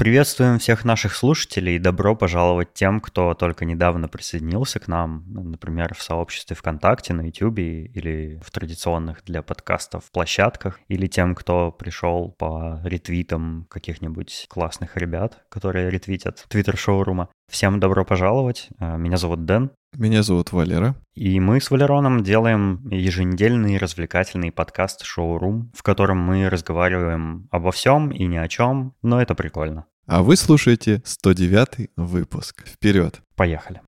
Приветствуем всех наших слушателей и добро пожаловать тем, кто только недавно присоединился к нам, например, в сообществе ВКонтакте, на YouTube или в традиционных для подкастов площадках, или тем, кто пришел по ретвитам каких-нибудь классных ребят, которые ретвитят твиттер-шоурума. Всем добро пожаловать. Э, меня зовут Дэн. Меня зовут Валера. И мы с Валероном делаем еженедельный развлекательный подкаст «Шоурум», в котором мы разговариваем обо всем и ни о чем, но это прикольно. А вы слушаете 109 выпуск. Вперед! Поехали!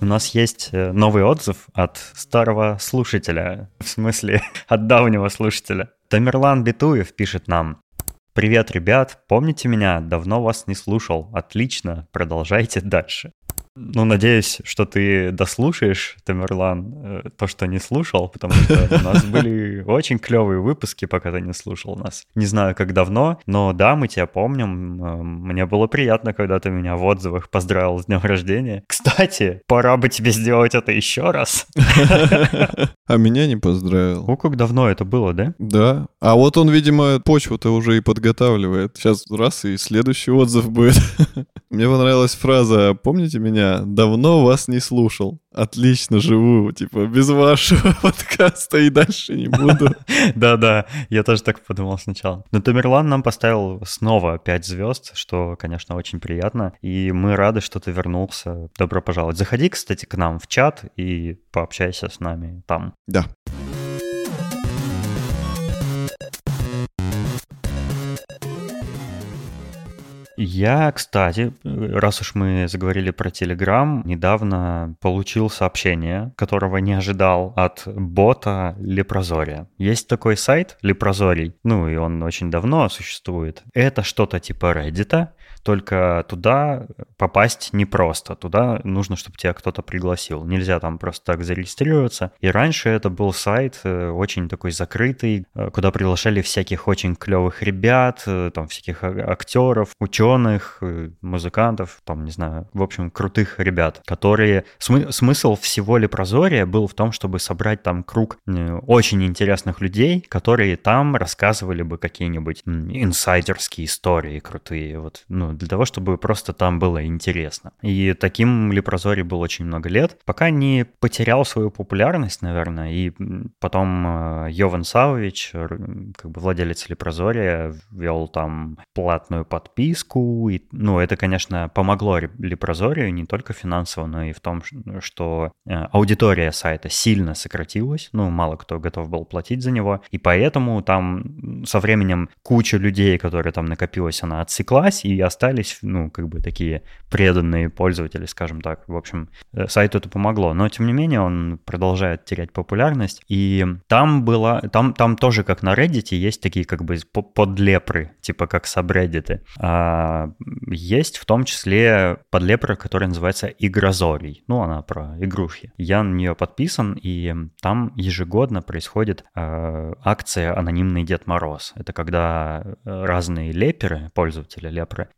У нас есть э, новый отзыв от старого слушателя, в смысле от давнего слушателя. Тамерлан Битуев пишет нам. Привет, ребят, помните меня? Давно вас не слушал. Отлично, продолжайте дальше. Ну, надеюсь, что ты дослушаешь, Тамерлан, э, то, что не слушал, потому что у нас были очень клевые выпуски, пока ты не слушал нас. Не знаю, как давно, но да, мы тебя помним. Э, мне было приятно, когда ты меня в отзывах поздравил с днем рождения. Кстати, пора бы тебе сделать это еще раз. А меня не поздравил. Ну, как давно это было, да? Да. А вот он, видимо, почву-то уже и подготавливает. Сейчас раз и следующий отзыв будет. Мне понравилась фраза «Помните меня?» давно вас не слушал. Отлично живу, типа, без вашего подкаста и дальше не буду. Да-да, я тоже так подумал сначала. Но Тамерлан нам поставил снова 5 звезд, что, конечно, очень приятно. И мы рады, что ты вернулся. Добро пожаловать. Заходи, кстати, к нам в чат и пообщайся с нами там. Да. Я, кстати, раз уж мы заговорили про Telegram, недавно получил сообщение, которого не ожидал от бота Лепрозория. Есть такой сайт Лепрозорий, ну и он очень давно существует. Это что-то типа Reddit, только туда попасть непросто. Туда нужно, чтобы тебя кто-то пригласил. Нельзя там просто так зарегистрироваться. И раньше это был сайт э, очень такой закрытый, э, куда приглашали всяких очень клевых ребят, э, там всяких актеров, ученых, музыкантов, там, не знаю, в общем, крутых ребят, которые... Смы... Смысл всего Лепрозория был в том, чтобы собрать там круг очень интересных людей, которые там рассказывали бы какие-нибудь инсайдерские истории крутые. Вот, ну, для того, чтобы просто там было интересно. И таким Лепрозори был очень много лет, пока не потерял свою популярность, наверное, и потом э, Йован Савович, как бы владелец Лепрозория, ввел там платную подписку, и, ну, это, конечно, помогло Лепрозорию не только финансово, но и в том, что э, аудитория сайта сильно сократилась, ну, мало кто готов был платить за него, и поэтому там со временем куча людей, которые там накопилась, она отсеклась, и осталось остались, ну, как бы такие преданные пользователи, скажем так. В общем, э, сайту это помогло. Но, тем не менее, он продолжает терять популярность. И там было, там, там тоже, как на Reddit, есть такие как бы подлепры, типа как сабреддиты. А есть в том числе подлепра, которая называется Игрозорий. Ну, она про игрушки. Я на нее подписан, и там ежегодно происходит э, акция «Анонимный Дед Мороз». Это когда э, разные леперы, пользователи лепры,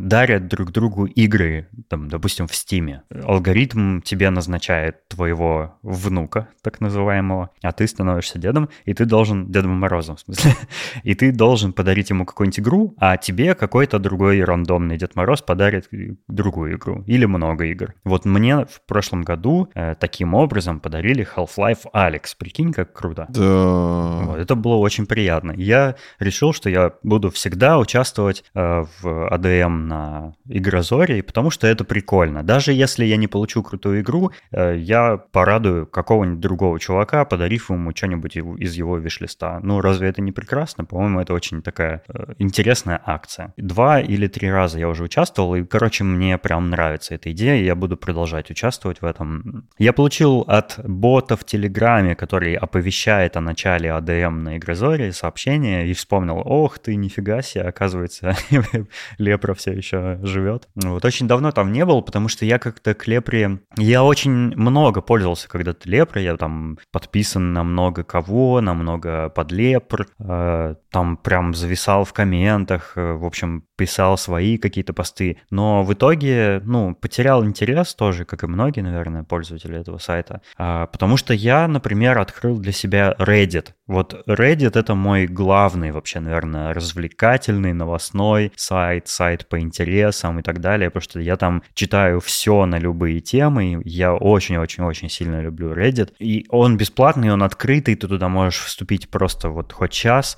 дарят друг другу игры, там, допустим, в Стиме. Алгоритм тебе назначает твоего внука, так называемого, а ты становишься дедом, и ты должен, Дедом Морозом, в смысле, и ты должен подарить ему какую-нибудь игру, а тебе какой-то другой рандомный Дед Мороз подарит другую игру или много игр. Вот мне в прошлом году э, таким образом подарили Half-Life Alex. Прикинь, как круто. Да. Вот, это было очень приятно. Я решил, что я буду всегда участвовать э, в ADM КДМ на Игрозоре, потому что это прикольно. Даже если я не получу крутую игру, э, я порадую какого-нибудь другого чувака, подарив ему что-нибудь из его виш-листа. Ну, разве это не прекрасно? По-моему, это очень такая э, интересная акция. Два или три раза я уже участвовал, и, короче, мне прям нравится эта идея, и я буду продолжать участвовать в этом. Я получил от бота в Телеграме, который оповещает о начале АДМ на Игрозоре, сообщение, и вспомнил, ох ты, нифига себе, оказывается, Лепра лепра все еще живет. Вот очень давно там не был, потому что я как-то к лепре... Я очень много пользовался когда-то лепрой, я там подписан на много кого, на много подлепр, э, там прям зависал в комментах, э, в общем, писал свои какие-то посты, но в итоге, ну, потерял интерес тоже, как и многие, наверное, пользователи этого сайта, а, потому что я, например, открыл для себя Reddit. Вот Reddit — это мой главный вообще, наверное, развлекательный, новостной сайт, сайт по интересам и так далее, потому что я там читаю все на любые темы, я очень-очень-очень сильно люблю Reddit, и он бесплатный, он открытый, ты туда можешь вступить просто вот хоть час,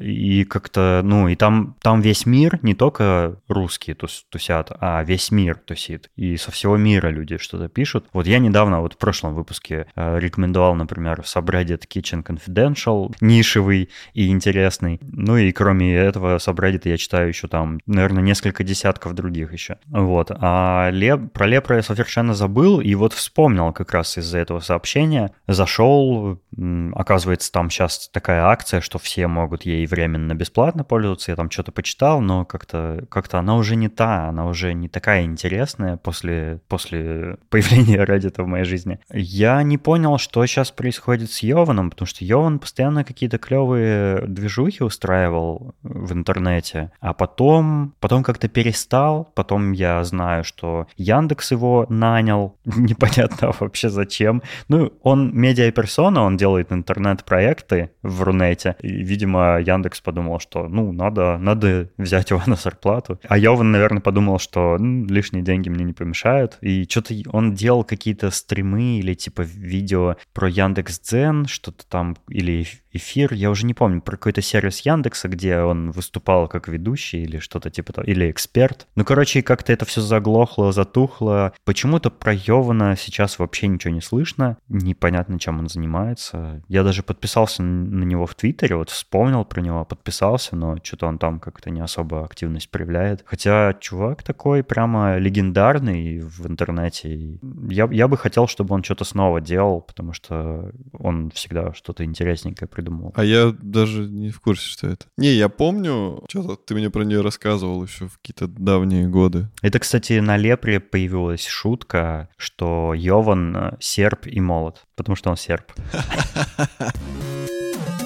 и как-то, ну, и там, там весь мир, не только русские тус, тусят, а весь мир тусит. И со всего мира люди что-то пишут. Вот я недавно, вот в прошлом выпуске э, рекомендовал, например, subreddit Kitchen Confidential, нишевый и интересный. Ну и кроме этого subreddit я читаю еще там, наверное, несколько десятков других еще. Вот. А леп, про лепра я совершенно забыл, и вот вспомнил как раз из-за этого сообщения. Зашел, оказывается, там сейчас такая акция, что все могут ей временно бесплатно пользоваться, я там что-то почитал, но как-то как она уже не та, она уже не такая интересная после, после появления Reddit в моей жизни. Я не понял, что сейчас происходит с Йованом, потому что Йован постоянно какие-то клевые движухи устраивал в интернете, а потом, потом как-то перестал, потом я знаю, что Яндекс его нанял, непонятно вообще зачем. Ну, он медиаперсона, он делает интернет-проекты в Рунете, и, видимо, Яндекс подумал, что, ну, надо, надо взять его на зарплату. А Йован, наверное, подумал, что ну, лишние деньги мне не помешают. И что-то он делал какие-то стримы или типа видео про Яндекс.Дзен, что-то там, или эфир, я уже не помню, про какой-то сервис Яндекса, где он выступал как ведущий или что-то типа того, или эксперт. Ну, короче, как-то это все заглохло, затухло. Почему-то про Йована сейчас вообще ничего не слышно, непонятно, чем он занимается. Я даже подписался на него в Твиттере, вот вспомнил про него, подписался, но что-то он там как-то не особо активность проявляет. Хотя чувак такой прямо легендарный в интернете. Я, я бы хотел, чтобы он что-то снова делал, потому что он всегда что-то интересненькое. А я даже не в курсе, что это. Не, я помню, что-то ты мне про нее рассказывал еще в какие-то давние годы. Это, кстати, на Лепре появилась шутка, что Йован серп и молот, потому что он серп.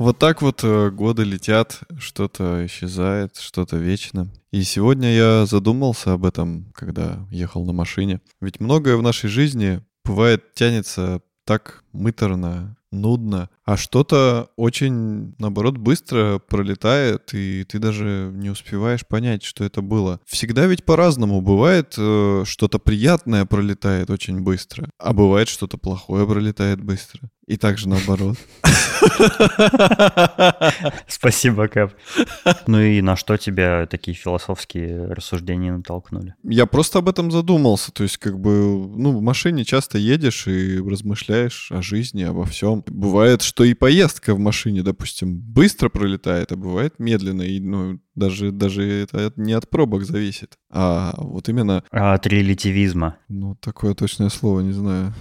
Вот так вот э, годы летят, что-то исчезает, что-то вечно. И сегодня я задумался об этом, когда ехал на машине. Ведь многое в нашей жизни бывает тянется так мыторно, нудно, а что-то очень, наоборот, быстро пролетает, и ты даже не успеваешь понять, что это было. Всегда ведь по-разному. Бывает, э, что-то приятное пролетает очень быстро, а бывает, что-то плохое пролетает быстро. И также наоборот. Спасибо, Кэп. Ну и на что тебя такие философские рассуждения натолкнули? Я просто об этом задумался. То есть, как бы, ну, в машине часто едешь и размышляешь о жизни, обо всем. Бывает, что и поездка в машине, допустим, быстро пролетает, а бывает медленно. И, ну, даже, даже это не от пробок зависит, а вот именно... А от релятивизма. Ну, такое точное слово не знаю.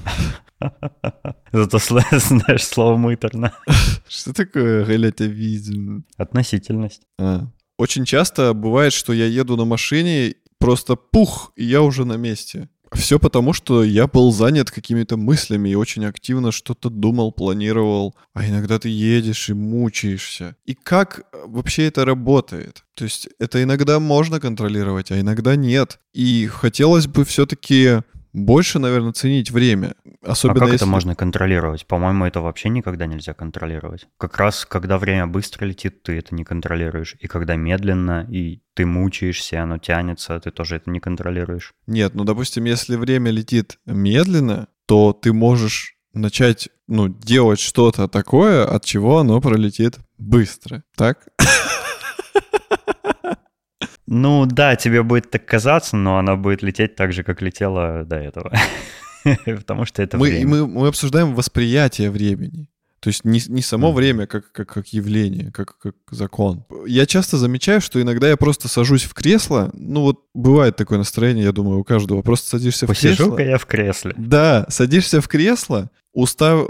Зато знаешь слово мыторно. Что такое релятивизм? Относительность. А. Очень часто бывает, что я еду на машине, просто пух, и я уже на месте. Все потому, что я был занят какими-то мыслями и очень активно что-то думал, планировал. А иногда ты едешь и мучаешься. И как вообще это работает? То есть это иногда можно контролировать, а иногда нет. И хотелось бы все-таки больше, наверное, ценить время. Особенно а как если... это можно контролировать? По-моему, это вообще никогда нельзя контролировать. Как раз, когда время быстро летит, ты это не контролируешь. И когда медленно, и ты мучаешься, оно тянется, ты тоже это не контролируешь. Нет, ну, допустим, если время летит медленно, то ты можешь начать, ну, делать что-то такое, от чего оно пролетит быстро, так? Ну да, тебе будет так казаться, но она будет лететь так же, как летела до этого. Потому что это мы, время. Мы, мы обсуждаем восприятие времени. То есть не, не само mm-hmm. время как, как, как явление, как, как закон. Я часто замечаю, что иногда я просто сажусь в кресло. Ну вот бывает такое настроение, я думаю, у каждого. Просто садишься Посижу в кресло. Посижу-ка я в кресле. Да, садишься в кресло, устав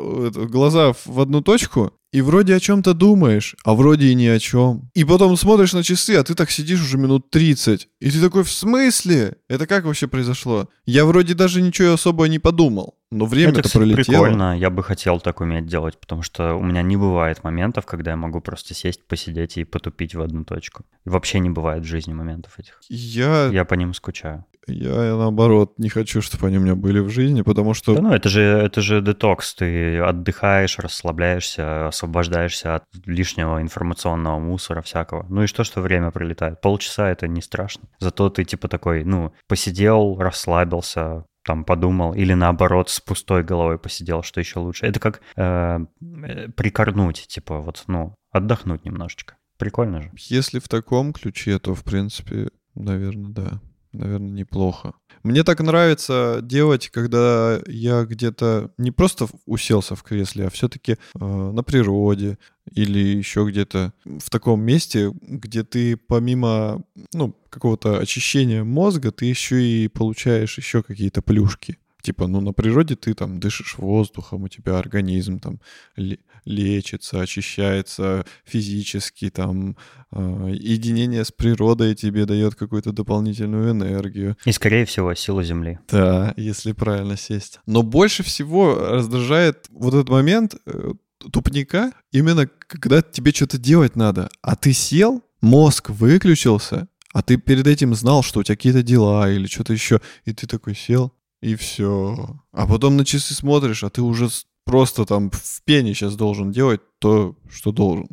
глаза в одну точку и вроде о чем-то думаешь, а вроде и ни о чем. И потом смотришь на часы, а ты так сидишь уже минут 30. И ты такой, в смысле? Это как вообще произошло? Я вроде даже ничего особо не подумал. Но время-то Это, пролетело. прикольно. Я бы хотел так уметь делать, потому что у меня не бывает моментов, когда я могу просто сесть, посидеть и потупить в одну точку. Вообще не бывает в жизни моментов этих. Я, Я по ним скучаю. Я наоборот не хочу, чтобы они у меня были в жизни, потому что Да ну, это же, это же детокс. Ты отдыхаешь, расслабляешься, освобождаешься от лишнего информационного мусора всякого. Ну и что, что время прилетает? Полчаса это не страшно. Зато ты типа такой, ну, посидел, расслабился, там подумал, или наоборот с пустой головой посидел, что еще лучше. Это как э, э, прикорнуть, типа вот, ну, отдохнуть немножечко. Прикольно же. Если в таком ключе, то, в принципе, наверное, да. Наверное, неплохо. Мне так нравится делать, когда я где-то не просто уселся в кресле, а все-таки на природе или еще где-то в таком месте, где ты помимо ну, какого-то очищения мозга, ты еще и получаешь еще какие-то плюшки. Типа, ну, на природе ты там дышишь воздухом, у тебя организм там ле- лечится, очищается физически, там, а, единение с природой тебе дает какую-то дополнительную энергию. И, скорее всего, сила Земли. Да, если правильно сесть. Но больше всего раздражает вот этот момент э, тупника, именно когда тебе что-то делать надо, а ты сел, мозг выключился, а ты перед этим знал, что у тебя какие-то дела или что-то еще, и ты такой сел, и все. А потом на часы смотришь, а ты уже просто там в пене сейчас должен делать то, что должен.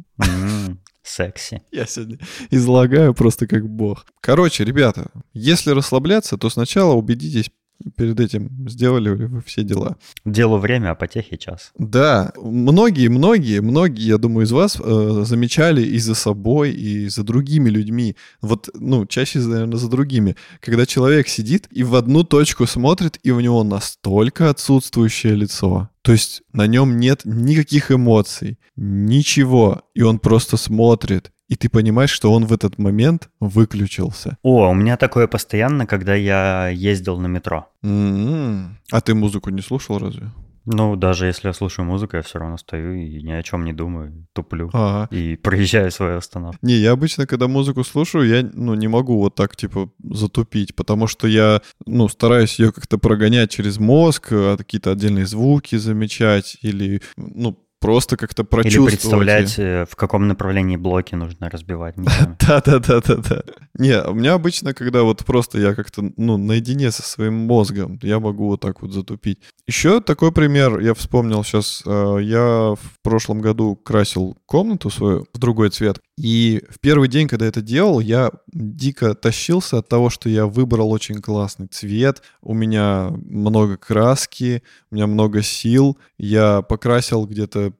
Секси. Я сегодня излагаю просто как бог. Короче, ребята, если расслабляться, то сначала убедитесь перед этим, сделали ли вы все дела. Делу время, а потехе час. Да, многие, многие, многие, я думаю, из вас э, замечали и за собой, и за другими людьми. Вот, ну, чаще, наверное, за другими. Когда человек сидит и в одну точку смотрит, и у него настолько отсутствующее лицо. То есть на нем нет никаких эмоций, ничего. И он просто смотрит. И ты понимаешь, что он в этот момент выключился. О, у меня такое постоянно, когда я ездил на метро. М-м. А ты музыку не слушал разве? Ну, даже если я слушаю музыку, я все равно стою и ни о чем не думаю, туплю. Ага. И проезжаю свою остановку. Не, я обычно, когда музыку слушаю, я, ну, не могу вот так, типа, затупить, потому что я, ну, стараюсь ее как-то прогонять через мозг, а какие-то отдельные звуки замечать или, ну, просто как-то Или прочувствовать. представлять, э, в каком направлении блоки нужно разбивать. Да-да-да-да-да. Не, у меня обычно, когда вот просто я как-то, ну, наедине со своим мозгом, я могу вот так вот затупить. Еще такой пример я вспомнил сейчас. Я в прошлом году красил комнату свою в другой цвет. И в первый день, когда это делал, я дико тащился от того, что я выбрал очень классный цвет. У меня много краски, у меня много сил. Я покрасил где-то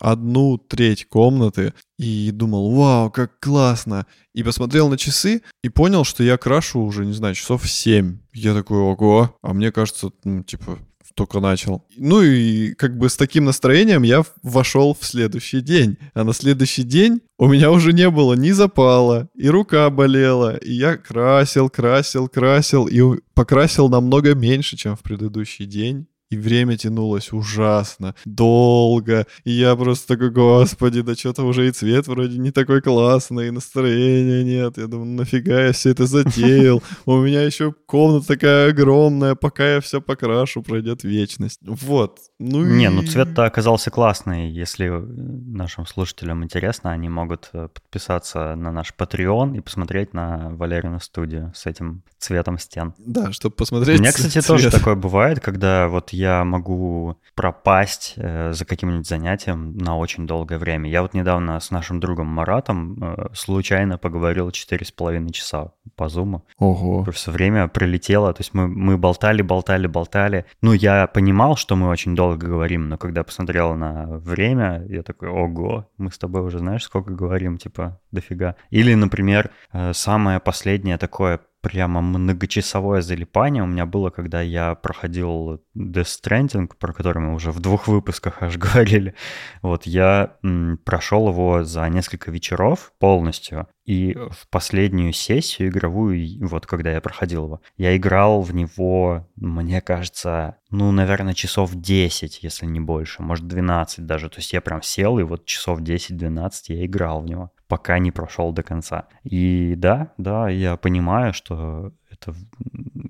одну треть комнаты и думал, вау, как классно. И посмотрел на часы и понял, что я крашу уже, не знаю, часов 7. Я такой, ого, а мне кажется, ну, типа, только начал. Ну и как бы с таким настроением я вошел в следующий день. А на следующий день у меня уже не было ни запала, и рука болела, и я красил, красил, красил, и покрасил намного меньше, чем в предыдущий день. И время тянулось ужасно, долго. И я просто такой, господи, да что-то уже и цвет вроде не такой классный, и настроения нет. Я думаю, «Ну нафига я все это затеял? У меня еще комната такая огромная, пока я все покрашу, пройдет вечность. Вот. Ну Не, и- ну цвет-то оказался классный. Если э, нашим слушателям интересно, они могут э, подписаться на наш Patreon и посмотреть на Валерину студию с этим цветом стен. Да, чтобы У посмотреть меня, ц- кстати, цвет. тоже такое бывает, когда вот я могу пропасть э, за каким-нибудь занятием на очень долгое время. Я вот недавно с нашим другом Маратом случайно поговорил четыре с половиной часа по зуму. Ого. Просто время прилетело, то есть мы, мы болтали, болтали, болтали. Ну, я понимал, что мы очень долго говорим, но когда посмотрел на время, я такой, ого, мы с тобой уже знаешь, сколько говорим, типа, дофига. Или, например, э, самое последнее такое прямо многочасовое залипание у меня было, когда я проходил Death Stranding, про который мы уже в двух выпусках аж говорили. Вот я м, прошел его за несколько вечеров полностью. И в последнюю сессию игровую, вот когда я проходил его, я играл в него, мне кажется, ну, наверное, часов 10, если не больше, может 12 даже. То есть я прям сел, и вот часов 10-12 я играл в него, пока не прошел до конца. И да, да, я понимаю, что это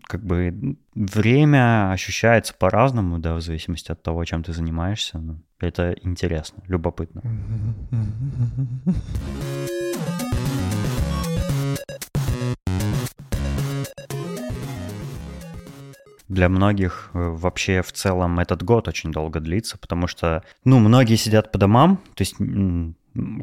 как бы время ощущается по-разному, да, в зависимости от того, чем ты занимаешься. Но это интересно, любопытно. для многих э, вообще в целом этот год очень долго длится, потому что, ну, многие сидят по домам, то есть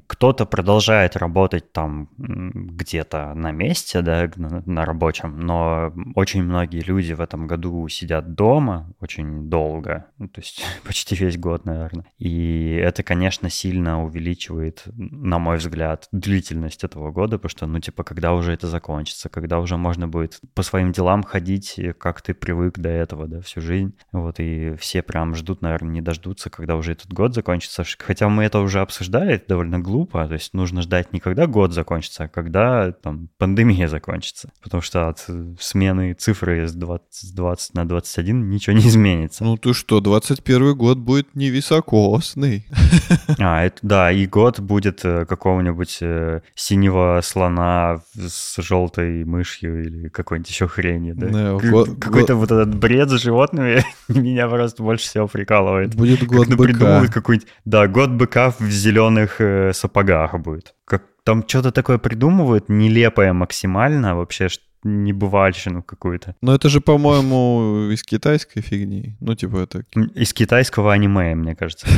кто-то продолжает работать там где-то на месте, да, на, рабочем, но очень многие люди в этом году сидят дома очень долго, ну, то есть почти весь год, наверное. И это, конечно, сильно увеличивает, на мой взгляд, длительность этого года, потому что, ну, типа, когда уже это закончится, когда уже можно будет по своим делам ходить, как ты привык до этого, да, всю жизнь. Вот, и все прям ждут, наверное, не дождутся, когда уже этот год закончится. Хотя мы это уже обсуждали довольно довольно глупо. То есть нужно ждать не когда год закончится, а когда там пандемия закончится. Потому что от смены цифры с 20, с 20 на 21 ничего не изменится. Ну ты что, 21 год будет невисокосный. А, это, да, и год будет э, какого-нибудь э, синего слона с желтой мышью или какой-нибудь еще хренью, да? No, Какой-то вот этот бред с животными меня просто больше всего прикалывает. Будет год как быка. какой-нибудь, да, год быка в зеленых э, сапогах будет. Как там что-то такое придумывают, нелепое максимально, вообще небывальщину какую-то. Но это же, по-моему, из китайской фигни. Ну, типа это... Из китайского аниме, мне кажется.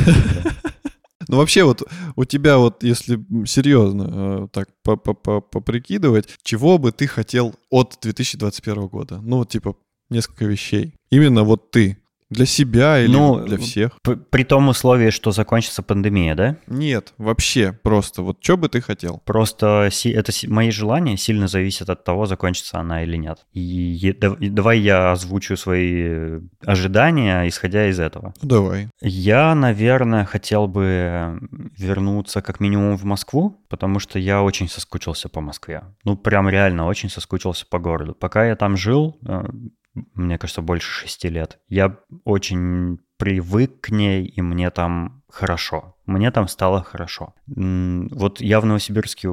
Ну, вообще, вот у тебя вот, если серьезно э, так поприкидывать, чего бы ты хотел от 2021 года? Ну, вот, типа, несколько вещей. Именно вот ты. Для себя или ну, для всех? При том условии, что закончится пандемия, да? Нет, вообще просто. Вот что бы ты хотел? Просто это мои желания сильно зависят от того, закончится она или нет. И давай я озвучу свои ожидания, исходя из этого. Давай. Я, наверное, хотел бы вернуться как минимум в Москву, потому что я очень соскучился по Москве. Ну, прям реально очень соскучился по городу. Пока я там жил, э, мне кажется, больше шести лет. Я очень привык к ней, и мне там хорошо. Мне там стало хорошо. Вот я в Новосибирске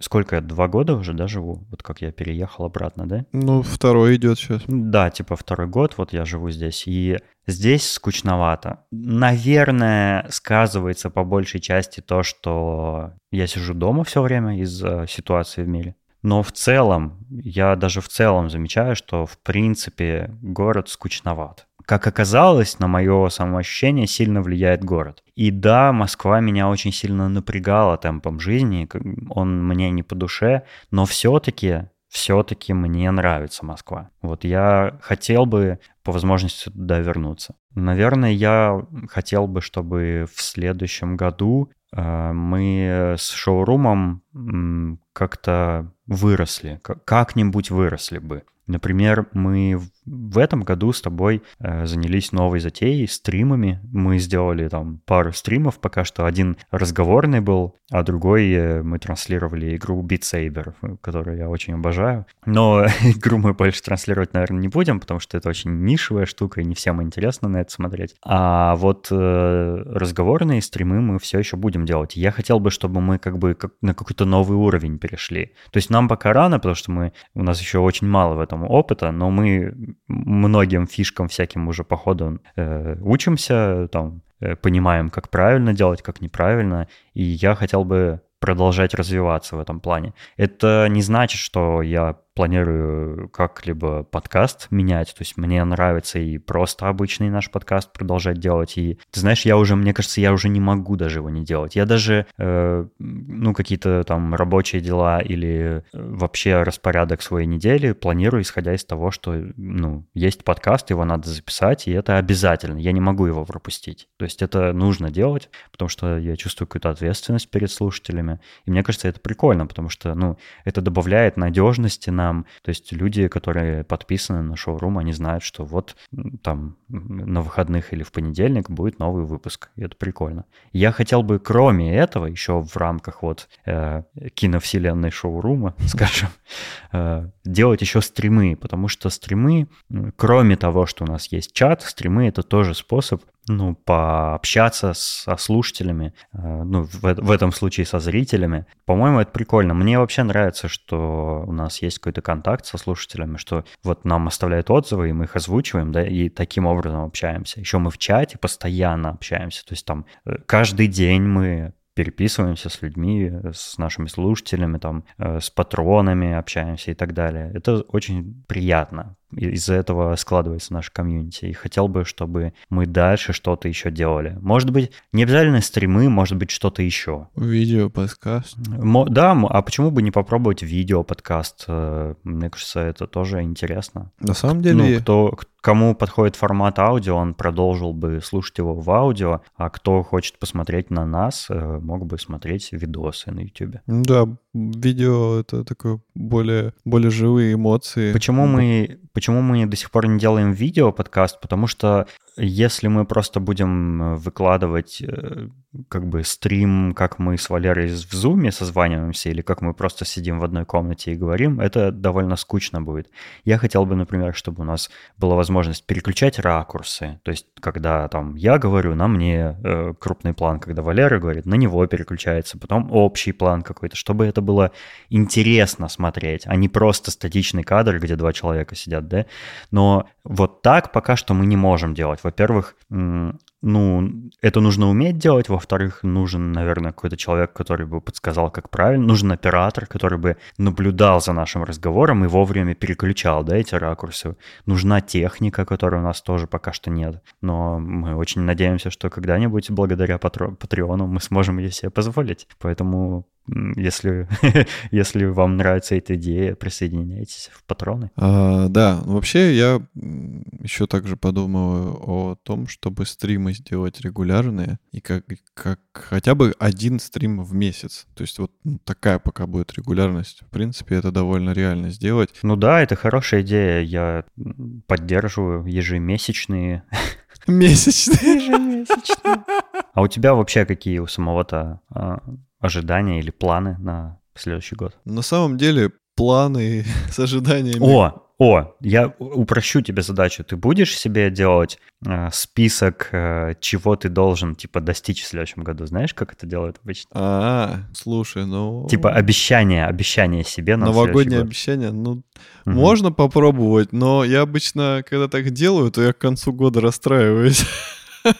сколько я, два года уже, да, живу? Вот как я переехал обратно, да? Ну, второй идет сейчас. Да, типа второй год, вот я живу здесь. И здесь скучновато. Наверное, сказывается по большей части то, что я сижу дома все время из-за ситуации в мире. Но в целом, я даже в целом замечаю, что в принципе город скучноват. Как оказалось, на мое самоощущение сильно влияет город. И да, Москва меня очень сильно напрягала темпом жизни, он мне не по душе, но все-таки все-таки мне нравится Москва. Вот я хотел бы по возможности туда вернуться. Наверное, я хотел бы, чтобы в следующем году э, мы с шоурумом как-то выросли, как-нибудь выросли бы. Например, мы в этом году с тобой э, занялись новой затеей, стримами. Мы сделали там пару стримов пока что. Один разговорный был, а другой э, мы транслировали игру Beat Saber, э, которую я очень обожаю. Но игру мы больше транслировать, наверное, не будем, потому что это очень нишевая штука, и не всем интересно на это смотреть. А вот э, разговорные стримы мы все еще будем делать. Я хотел бы, чтобы мы как бы как на какой-то новый уровень перешли. То есть нам пока рано, потому что мы, у нас еще очень мало в этом опыта, но мы многим фишкам всяким уже по ходу э, учимся, там, э, понимаем, как правильно делать, как неправильно, и я хотел бы продолжать развиваться в этом плане. Это не значит, что я планирую как-либо подкаст менять. То есть мне нравится и просто обычный наш подкаст продолжать делать. И ты знаешь, я уже, мне кажется, я уже не могу даже его не делать. Я даже, э, ну, какие-то там рабочие дела или э, вообще распорядок своей недели планирую, исходя из того, что, ну, есть подкаст, его надо записать, и это обязательно. Я не могу его пропустить. То есть это нужно делать, потому что я чувствую какую-то ответственность перед слушателями. И мне кажется, это прикольно, потому что, ну, это добавляет надежности на дням. То есть люди, которые подписаны на шоурум, они знают, что вот там на выходных или в понедельник будет новый выпуск. И это прикольно. Я хотел бы, кроме этого, еще в рамках вот э, киновселенной шоурума, скажем, э, делать еще стримы, потому что стримы, кроме того, что у нас есть чат, стримы — это тоже способ ну, пообщаться со слушателями, э, ну, в, в этом случае со зрителями. По-моему, это прикольно. Мне вообще нравится, что у нас есть какой-то контакт со слушателями, что вот нам оставляют отзывы, и мы их озвучиваем, да, и таким образом общаемся. Еще мы в чате постоянно общаемся, то есть там э, каждый день мы переписываемся с людьми, с нашими слушателями, там, э, с патронами общаемся и так далее. Это очень приятно из-за этого складывается наш комьюнити. И хотел бы, чтобы мы дальше что-то еще делали. Может быть, не обязательно стримы, может быть, что-то еще. Видео, подкаст. Да, а почему бы не попробовать видео, подкаст? Э, мне кажется, это тоже интересно. На самом деле... Ну, кто, кому подходит формат аудио, он продолжил бы слушать его в аудио, а кто хочет посмотреть на нас, э, мог бы смотреть видосы на YouTube. Да, видео — это такое более, более живые эмоции. Почему мы Почему мы до сих пор не делаем видео подкаст? Потому что если мы просто будем э, выкладывать э, как бы стрим, как мы с Валерой в зуме созваниваемся, или как мы просто сидим в одной комнате и говорим, это довольно скучно будет. Я хотел бы, например, чтобы у нас была возможность переключать ракурсы. То есть, когда там я говорю, на мне э, крупный план, когда Валера говорит, на него переключается, потом общий план какой-то, чтобы это было интересно смотреть, а не просто статичный кадр, где два человека сидят, да. Но вот так пока что мы не можем делать. Во-первых, ну, это нужно уметь делать. Во-вторых, нужен, наверное, какой-то человек, который бы подсказал, как правильно. Нужен оператор, который бы наблюдал за нашим разговором и вовремя переключал, да, эти ракурсы. Нужна техника, которой у нас тоже пока что нет. Но мы очень надеемся, что когда-нибудь благодаря Патреону мы сможем ее себе позволить. Поэтому если, если вам нравится эта идея, присоединяйтесь в патроны. А, да, вообще я еще также подумаю о том, чтобы стримы сделать регулярные и как, как хотя бы один стрим в месяц. То есть вот ну, такая пока будет регулярность. В принципе, это довольно реально сделать. Ну да, это хорошая идея. Я поддерживаю ежемесячные. Месячные. Ежемесячные. А у тебя вообще какие у самого-то а, ожидания или планы на следующий год? На самом деле планы с ожиданиями... О, о, я упрощу тебе задачу. Ты будешь себе делать э, список, э, чего ты должен, типа, достичь в следующем году? Знаешь, как это делают обычно? А, слушай, ну... Типа обещание, обещание себе на Новогоднее обещание, ну, угу. можно попробовать, но я обычно, когда так делаю, то я к концу года расстраиваюсь.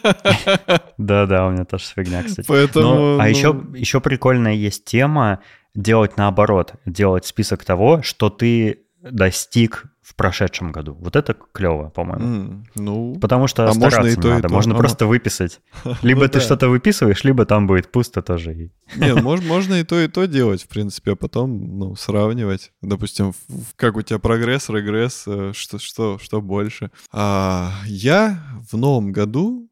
Да-да, у меня тоже фигня, кстати. Поэтому... а еще, ну, еще прикольная есть тема делать наоборот, делать список того, что ты достиг в прошедшем году. Вот это клево, по-моему. Mm, ну, Потому что а стараться можно и то, надо, и то. можно а просто выписать. Либо ну, ты да. что-то выписываешь, либо там будет пусто тоже. Не, можно, можно и то, и то делать, в принципе, а потом ну, сравнивать. Допустим, как у тебя прогресс, регресс, э, что, что, что больше. А я в новом году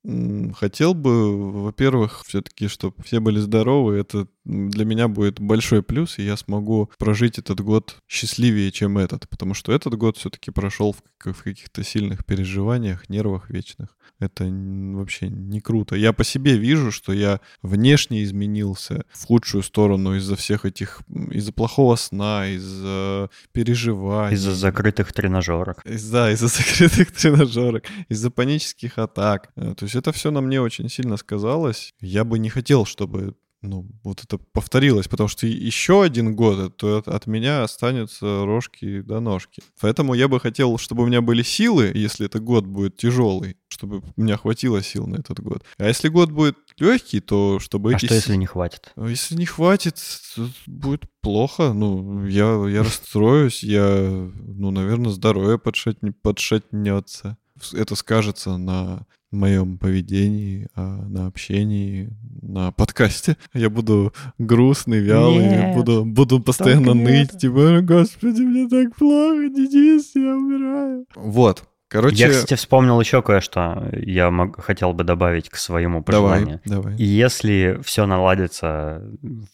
хотел бы, во-первых, все-таки, чтобы все были здоровы. Это для меня будет большой плюс, и я смогу прожить этот год счастливее, чем этот. Потому что этот год все-таки прошел в, в каких-то сильных переживаниях, нервах вечных. Это вообще не круто. Я по себе вижу, что я внешне изменился в худшую сторону из-за всех этих, из-за плохого сна, из-за переживаний. Из-за закрытых тренажерок. Да, из-за закрытых тренажерок, из-за панических атак. Э, то есть это все на мне очень сильно сказалось. Я бы не хотел, чтобы ну, вот это повторилось, потому что еще один год, то от меня останется рожки до ножки. Поэтому я бы хотел, чтобы у меня были силы, если этот год будет тяжелый, чтобы у меня хватило сил на этот год. А если год будет легкий, то чтобы а эти... что, если не хватит? А если не хватит, будет плохо. Ну, я, я расстроюсь, я, ну, наверное, здоровье подшатнется. Это скажется на моем поведении, а на общении, на подкасте. Я буду грустный, вялый, нет, буду, буду постоянно ныть, это. типа, господи, мне так плохо, Денис, я умираю. Вот. Короче... Я, кстати, вспомнил еще кое-что. Я мог, хотел бы добавить к своему пожеланию. Давай, давай. И если все наладится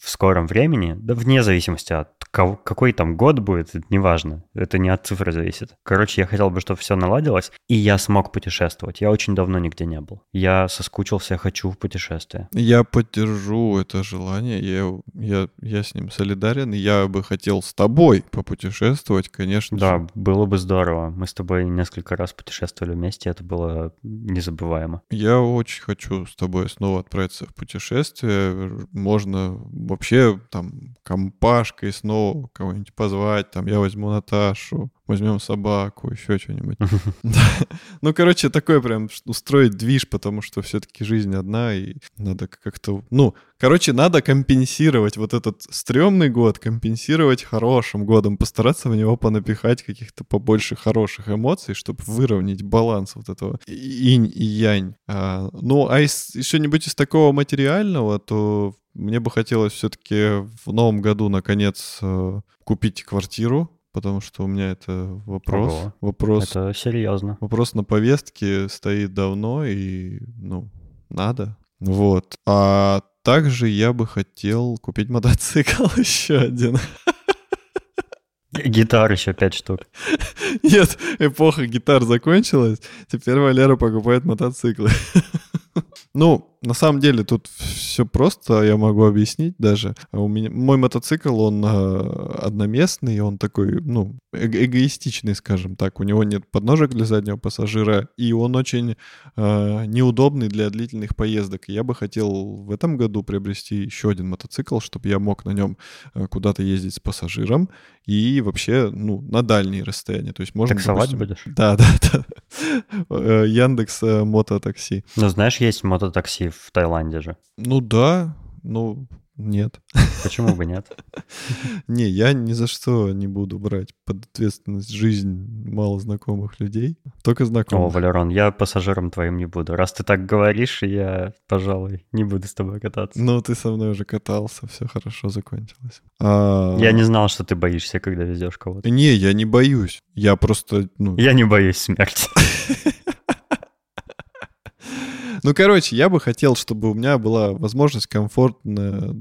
в скором времени, да вне зависимости от какой там год будет, это неважно. Это не от цифры зависит. Короче, я хотел бы, чтобы все наладилось, и я смог путешествовать. Я очень давно нигде не был. Я соскучился, хочу в путешествие. Я поддержу это желание. Я, я, я с ним солидарен. Я бы хотел с тобой попутешествовать, конечно. Да, же. было бы здорово. Мы с тобой несколько раз путешествовали вместе. Это было незабываемо. Я очень хочу с тобой снова отправиться в путешествие. Можно вообще там компашкой снова кого-нибудь позвать. Там я возьму Наташу, возьмем собаку, еще что-нибудь. Ну, короче, такое прям устроить движ, потому что все-таки жизнь одна, и надо как-то... Ну, короче, надо компенсировать вот этот стрёмный год, компенсировать хорошим годом, постараться в него понапихать каких-то побольше хороших эмоций, чтобы выровнять баланс вот этого инь и янь. А, ну, а из, из что-нибудь из такого материального, то мне бы хотелось все-таки в новом году, наконец, э, купить квартиру, потому что у меня это вопрос. Ого. Вопрос. Это серьезно. Вопрос на повестке стоит давно и, ну, надо. Вот. А также я бы хотел купить мотоцикл еще один. Гитар еще пять штук. Нет, эпоха гитар закончилась. Теперь Валера покупает мотоциклы. Ну, на самом деле тут все просто, я могу объяснить даже. У меня мой мотоцикл, он э, одноместный, он такой, ну, э эгоистичный, скажем так. У него нет подножек для заднего пассажира, и он очень э, неудобный для длительных поездок. я бы хотел в этом году приобрести еще один мотоцикл, чтобы я мог на нем э, куда-то ездить с пассажиром и вообще, ну, на дальние расстояния. То есть можно... Таксовать допустим... будешь? Да, да, да. Э, Яндекс э, мототакси. Ну, знаешь, есть мототакси в Таиланде же. Ну да, ну нет. Почему бы нет? Не, я ни за что не буду брать под ответственность жизнь мало знакомых людей, только знакомых. О, Валерон, я пассажиром твоим не буду. Раз ты так говоришь, я, пожалуй, не буду с тобой кататься. Ну, ты со мной уже катался, все хорошо закончилось. А... Я не знал, что ты боишься, когда везешь кого-то. Не, я не боюсь. Я просто, ну... Я не боюсь смерти. Ну, короче, я бы хотел, чтобы у меня была возможность комфортно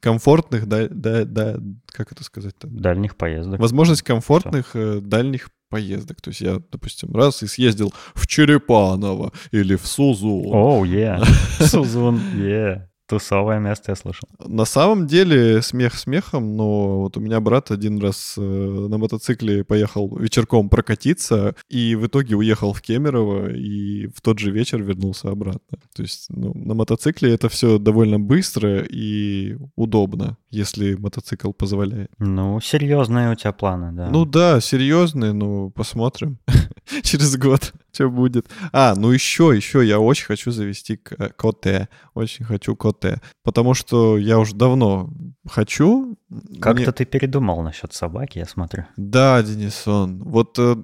комфортных, да, да, да, как это сказать-то? Дальних поездок. Возможность комфортных э, дальних поездок. То есть я, допустим, раз и съездил в Черепаново или в Сузун. Оу, oh, yeah. Сузун, yeah. Тусовое место, я слышал. На самом деле, смех смехом, но вот у меня брат один раз э, на мотоцикле поехал вечерком прокатиться, и в итоге уехал в Кемерово, и в тот же вечер вернулся обратно. То есть ну, на мотоцикле это все довольно быстро и удобно, если мотоцикл позволяет. Ну, серьезные у тебя планы, да. Ну да, серьезные, ну, посмотрим через год что будет. А, ну еще, еще я очень хочу завести э, коте. Очень хочу коте. Потому что я уже давно хочу. Как-то Мне... ты передумал насчет собаки, я смотрю. Да, Денисон. Вот э,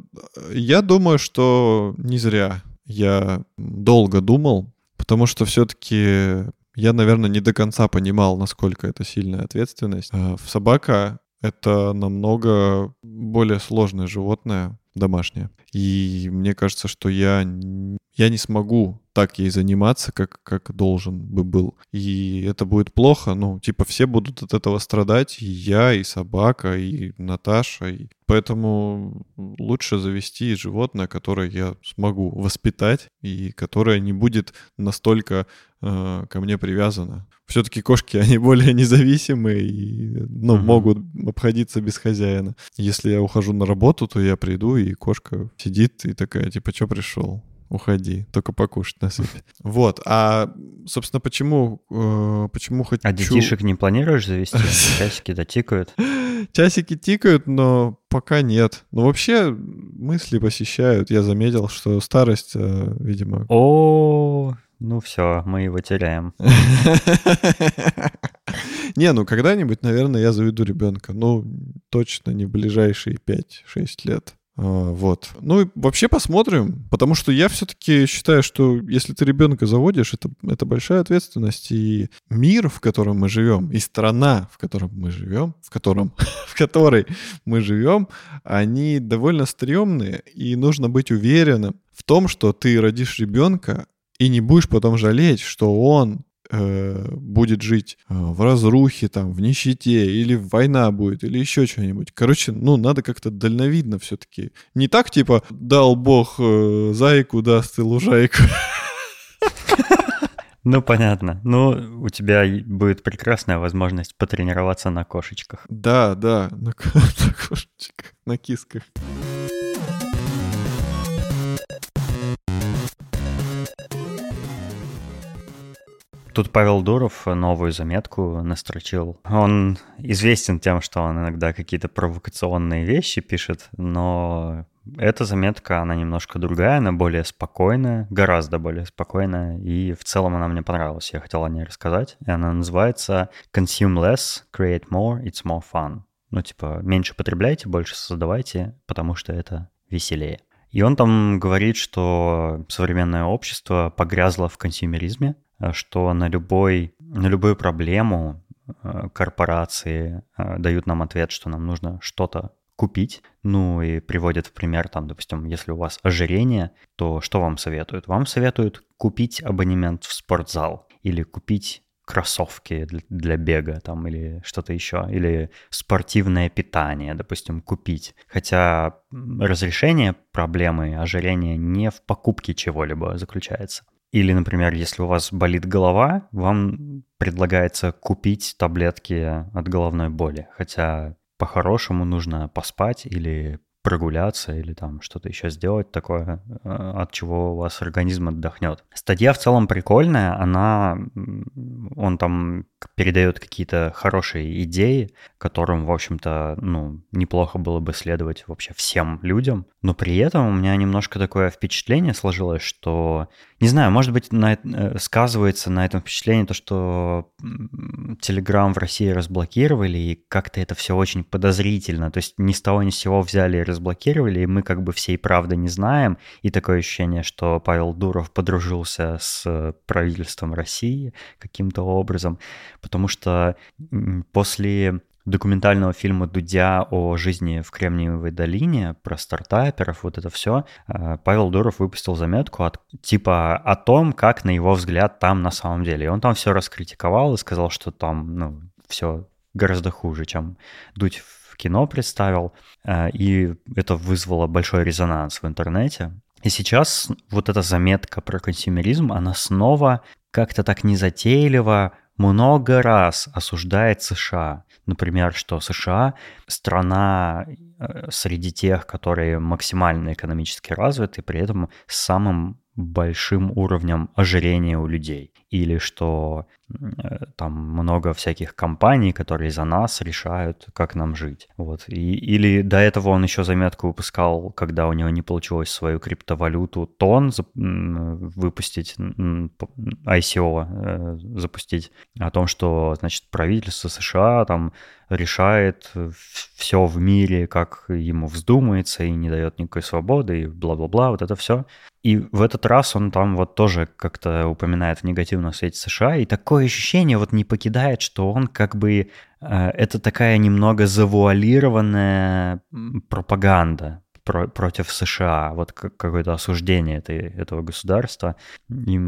я думаю, что не зря я долго думал, потому что все-таки я, наверное, не до конца понимал, насколько это сильная ответственность. Э, собака — это намного более сложное животное, домашняя. И мне кажется, что я, я не смогу так ей заниматься, как, как должен бы был. И это будет плохо, ну, типа все будут от этого страдать, и я, и собака, и Наташа. И... Поэтому лучше завести животное, которое я смогу воспитать, и которое не будет настолько э, ко мне привязано. Все-таки кошки, они более независимые и ну, угу. могут обходиться без хозяина. Если я ухожу на работу, то я приду, и кошка сидит и такая, типа, что пришел? Уходи, только покушать насыпь. Вот, а, собственно, почему, э, почему хочу... А детишек не планируешь завести? Часики-то тикают? Часики тикают, но пока нет. Но вообще мысли посещают. Я заметил, что старость, э, видимо... О, ну все, мы его теряем. Не, ну когда-нибудь, наверное, я заведу ребенка. Ну, точно не в ближайшие 5-6 лет. А, вот. Ну и вообще посмотрим, потому что я все-таки считаю, что если ты ребенка заводишь, это, это большая ответственность. И мир, в котором мы живем, и страна, в котором мы живем, в котором, в которой мы живем, они довольно стрёмные, и нужно быть уверенным в том, что ты родишь ребенка и не будешь потом жалеть, что он э, будет жить э, в разрухе, там, в нищете, или война будет, или еще что-нибудь. Короче, ну, надо как-то дальновидно все-таки. Не так, типа, дал бог э, зайку, даст и лужайку. Ну, понятно. Ну, у тебя будет прекрасная возможность потренироваться на кошечках. Да, да, на, на кошечках, на кисках. Тут Павел Дуров новую заметку настрочил. Он известен тем, что он иногда какие-то провокационные вещи пишет, но эта заметка, она немножко другая, она более спокойная, гораздо более спокойная, и в целом она мне понравилась, я хотел о ней рассказать. И она называется «Consume less, create more, it's more fun». Ну, типа, меньше потребляйте, больше создавайте, потому что это веселее. И он там говорит, что современное общество погрязло в консюмеризме, что на, любой, на любую проблему э, корпорации э, дают нам ответ, что нам нужно что-то купить. Ну и приводят в пример, там, допустим, если у вас ожирение, то что вам советуют? Вам советуют купить абонемент в спортзал или купить кроссовки для, для бега там или что-то еще, или спортивное питание, допустим, купить. Хотя разрешение проблемы ожирения не в покупке чего-либо заключается. Или, например, если у вас болит голова, вам предлагается купить таблетки от головной боли. Хотя по-хорошему нужно поспать или прогуляться или там что-то еще сделать такое, э, от чего у вас организм отдохнет. Статья в целом прикольная, она, он там передает какие-то хорошие идеи, которым, в общем-то, ну, неплохо было бы следовать вообще всем людям. Но при этом у меня немножко такое впечатление сложилось, что, не знаю, может быть, на, э, сказывается на этом впечатлении то, что Telegram в России разблокировали, и как-то это все очень подозрительно. То есть ни с того ни с сего взяли разблокировали, и мы как бы всей правды не знаем. И такое ощущение, что Павел Дуров подружился с правительством России каким-то образом потому что после документального фильма Дудя о жизни в Кремниевой долине, про стартаперов, вот это все, э, Павел Дуров выпустил заметку от, типа о том, как, на его взгляд, там на самом деле. И он там все раскритиковал и сказал, что там, ну, все гораздо хуже, чем Дудь в кино представил. Э, и это вызвало большой резонанс в интернете. И сейчас вот эта заметка про консюмеризм, она снова как-то так незатейливо много раз осуждает США. Например, что США страна э, среди тех, которые максимально экономически развиты, при этом с самым большим уровнем ожирения у людей. Или что э, там много всяких компаний, которые за нас решают, как нам жить. Вот. И, или до этого он еще заметку выпускал, когда у него не получилось свою криптовалюту тон выпустить, ICO э, запустить, о том, что, значит, правительство США там решает все в мире, как ему вздумается, и не дает никакой свободы, и бла-бла-бла, вот это все. И в этот раз он там вот тоже как-то упоминает в негативном свете США, и такое ощущение вот не покидает, что он как бы... Э, это такая немного завуалированная пропаганда про против США, вот какое-то осуждение этой, этого государства. И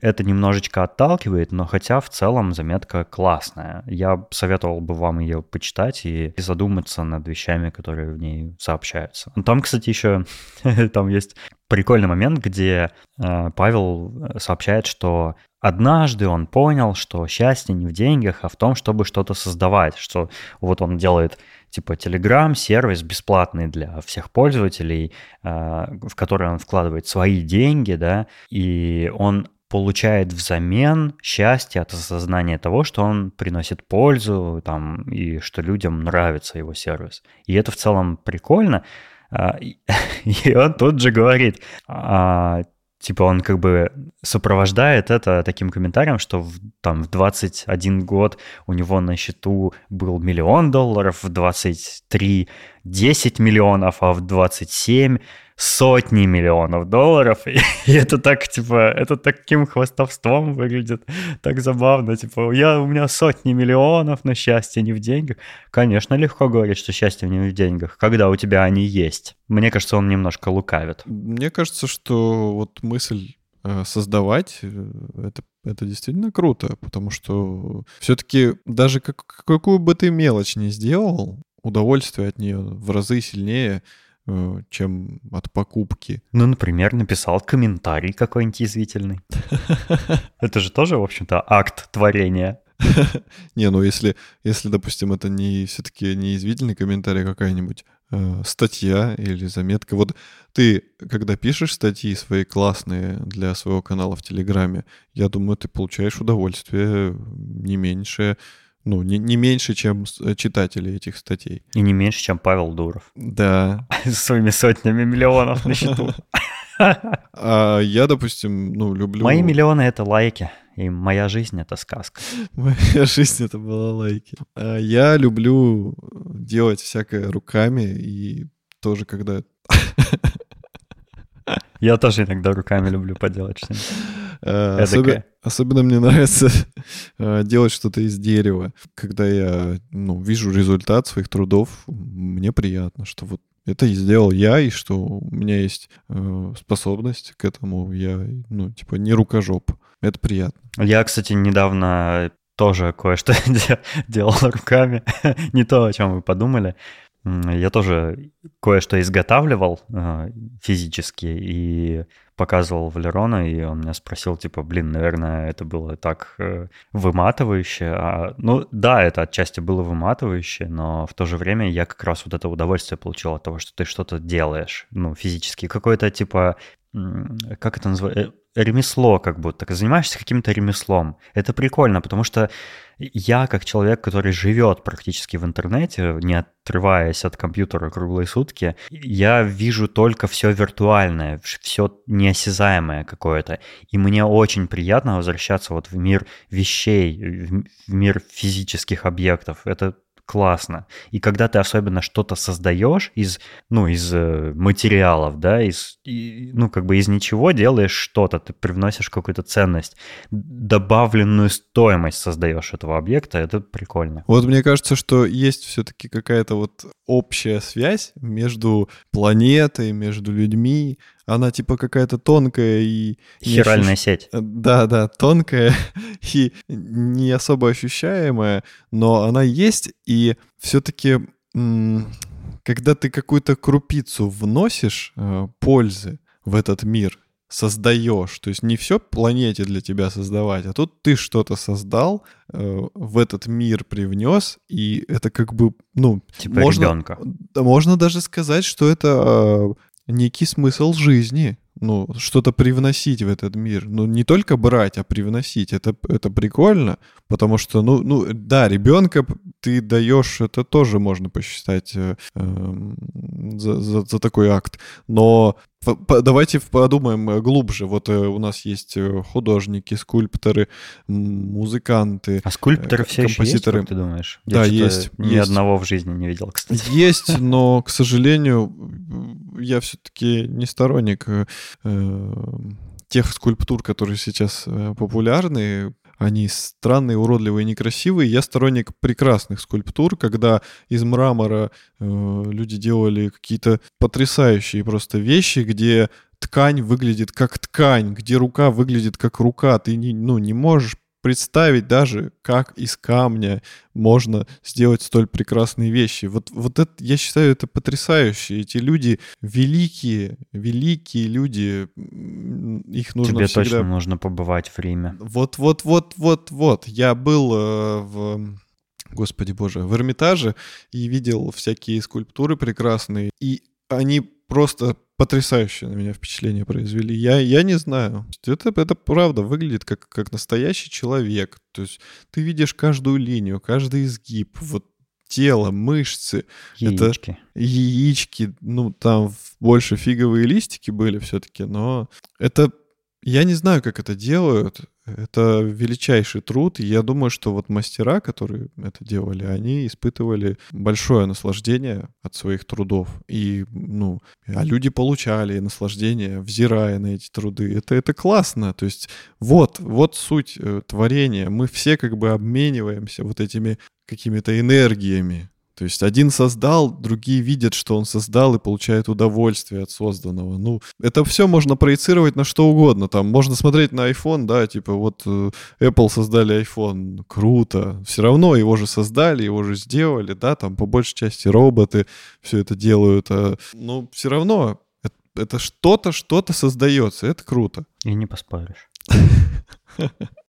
это немножечко отталкивает, но хотя в целом заметка классная. Я советовал бы вам ее почитать и задуматься над вещами, которые в ней сообщаются. Там, кстати, еще там есть прикольный момент, где э, Павел э, сообщает, что однажды он понял, что счастье не в деньгах, а в том, чтобы что-то создавать, что вот он делает типа Telegram, сервис бесплатный для всех пользователей, э, в который он вкладывает свои деньги, да, и он получает взамен счастье от осознания того, что он приносит пользу там, и что людям нравится его сервис. И это в целом прикольно. А, и он тут же говорит, а, типа он как бы сопровождает это таким комментарием, что в, там в 21 год у него на счету был миллион долларов, в 23 10 миллионов, а в 27 сотни миллионов долларов. И, это так, типа, это таким хвастовством выглядит, так забавно. Типа, я, у меня сотни миллионов, но счастье не в деньгах. Конечно, легко говорить, что счастье не в деньгах, когда у тебя они есть. Мне кажется, он немножко лукавит. Мне кажется, что вот мысль э, создавать, э, это, это действительно круто, потому что все-таки даже как, какую бы ты мелочь ни сделал, удовольствие от нее в разы сильнее, чем от покупки. Ну, например, написал комментарий какой-нибудь язвительный. Это же тоже, в общем-то, акт творения. Не, ну если, если, допустим, это не все-таки не извительный комментарий, а какая-нибудь э, статья или заметка. Вот ты, когда пишешь статьи свои классные для своего канала в Телеграме, я думаю, ты получаешь удовольствие не меньше, ну, не, не меньше, чем э, читатели этих статей. И не меньше, чем Павел Дуров. Да. С своими сотнями миллионов на счету. А я, допустим, ну, люблю... Мои миллионы — это лайки. И моя жизнь — это сказка. Моя жизнь — это была лайки. А я люблю делать всякое руками, и тоже когда... Я тоже иногда руками люблю поделать что-нибудь. А, особенно, особенно мне нравится а, делать что-то из дерева. Когда я ну, вижу результат своих трудов, мне приятно, что вот это сделал я, и что у меня есть э, способность к этому. Я, ну, типа, не рукожоп. Это приятно. Я, кстати, недавно тоже кое-что делал руками. Не то, о чем вы подумали. Я тоже кое-что изготавливал э, физически и показывал Валерону, и он меня спросил, типа, блин, наверное, это было так э, выматывающе. А, ну, да, это отчасти было выматывающе, но в то же время я как раз вот это удовольствие получил от того, что ты что-то делаешь, ну, физически. Какое-то, типа, как это называется, э, ремесло как будто, занимаешься каким-то ремеслом. Это прикольно, потому что я, как человек, который живет практически в интернете, не отрываясь от компьютера круглые сутки, я вижу только все виртуальное, все неосязаемое какое-то. И мне очень приятно возвращаться вот в мир вещей, в мир физических объектов. Это классно. И когда ты особенно что-то создаешь из, ну, из э, материалов, да, из, и, ну, как бы из ничего делаешь что-то, ты привносишь какую-то ценность, добавленную стоимость создаешь этого объекта, это прикольно. Вот мне кажется, что есть все-таки какая-то вот общая связь между планетой, между людьми, она типа какая-то тонкая и... Хиральная ощущ... сеть. Да, да, тонкая и не особо ощущаемая, но она есть, и все-таки, когда ты какую-то крупицу вносишь э, пользы в этот мир, создаешь. То есть не все планете для тебя создавать, а тут ты что-то создал, э, в этот мир привнес, и это как бы, ну, типа можно, ребенка. можно даже сказать, что это э, некий смысл жизни, ну, что-то привносить в этот мир. Ну, не только брать, а привносить. Это, это прикольно, потому что, ну, ну, да, ребенка ты даешь, это тоже можно посчитать э, э, за, за, за такой акт. Но Давайте подумаем э, глубже. Вот э, у нас есть э, художники, скульпторы, музыканты. А скульпторы все композиторы. еще есть, как ты думаешь? Я да, есть. Ни есть. одного в жизни не видел, кстати. Есть, но, к сожалению, я все-таки не сторонник тех скульптур, которые сейчас популярны, они странные, уродливые, некрасивые. Я сторонник прекрасных скульптур, когда из мрамора э, люди делали какие-то потрясающие просто вещи, где ткань выглядит как ткань, где рука выглядит как рука. Ты не, ну, не можешь представить даже, как из камня можно сделать столь прекрасные вещи. Вот, вот это, я считаю, это потрясающе. Эти люди великие, великие люди. Их нужно Тебе всегда... точно нужно побывать в Риме. Вот, вот, вот, вот, вот. Я был э, в Господи боже, в Эрмитаже и видел всякие скульптуры прекрасные. И они просто потрясающее на меня впечатление произвели. Я, я не знаю. Это, это правда выглядит как, как настоящий человек. То есть ты видишь каждую линию, каждый изгиб, вот тело, мышцы. Яички. Это яички. Ну, там больше фиговые листики были все-таки, но это... Я не знаю, как это делают. Это величайший труд, и я думаю, что вот мастера, которые это делали, они испытывали большое наслаждение от своих трудов. И, ну, а люди получали наслаждение, взирая на эти труды. Это, это классно. То есть вот, вот суть э, творения. Мы все как бы обмениваемся вот этими какими-то энергиями То есть один создал, другие видят, что он создал и получают удовольствие от созданного. Ну, это все можно проецировать на что угодно. Там можно смотреть на iPhone, да, типа вот э, Apple создали iPhone, круто. Все равно его же создали, его же сделали, да, там по большей части роботы все это делают. А, ну, все равно это, это что-то, что-то создается, это круто. И не поспоришь.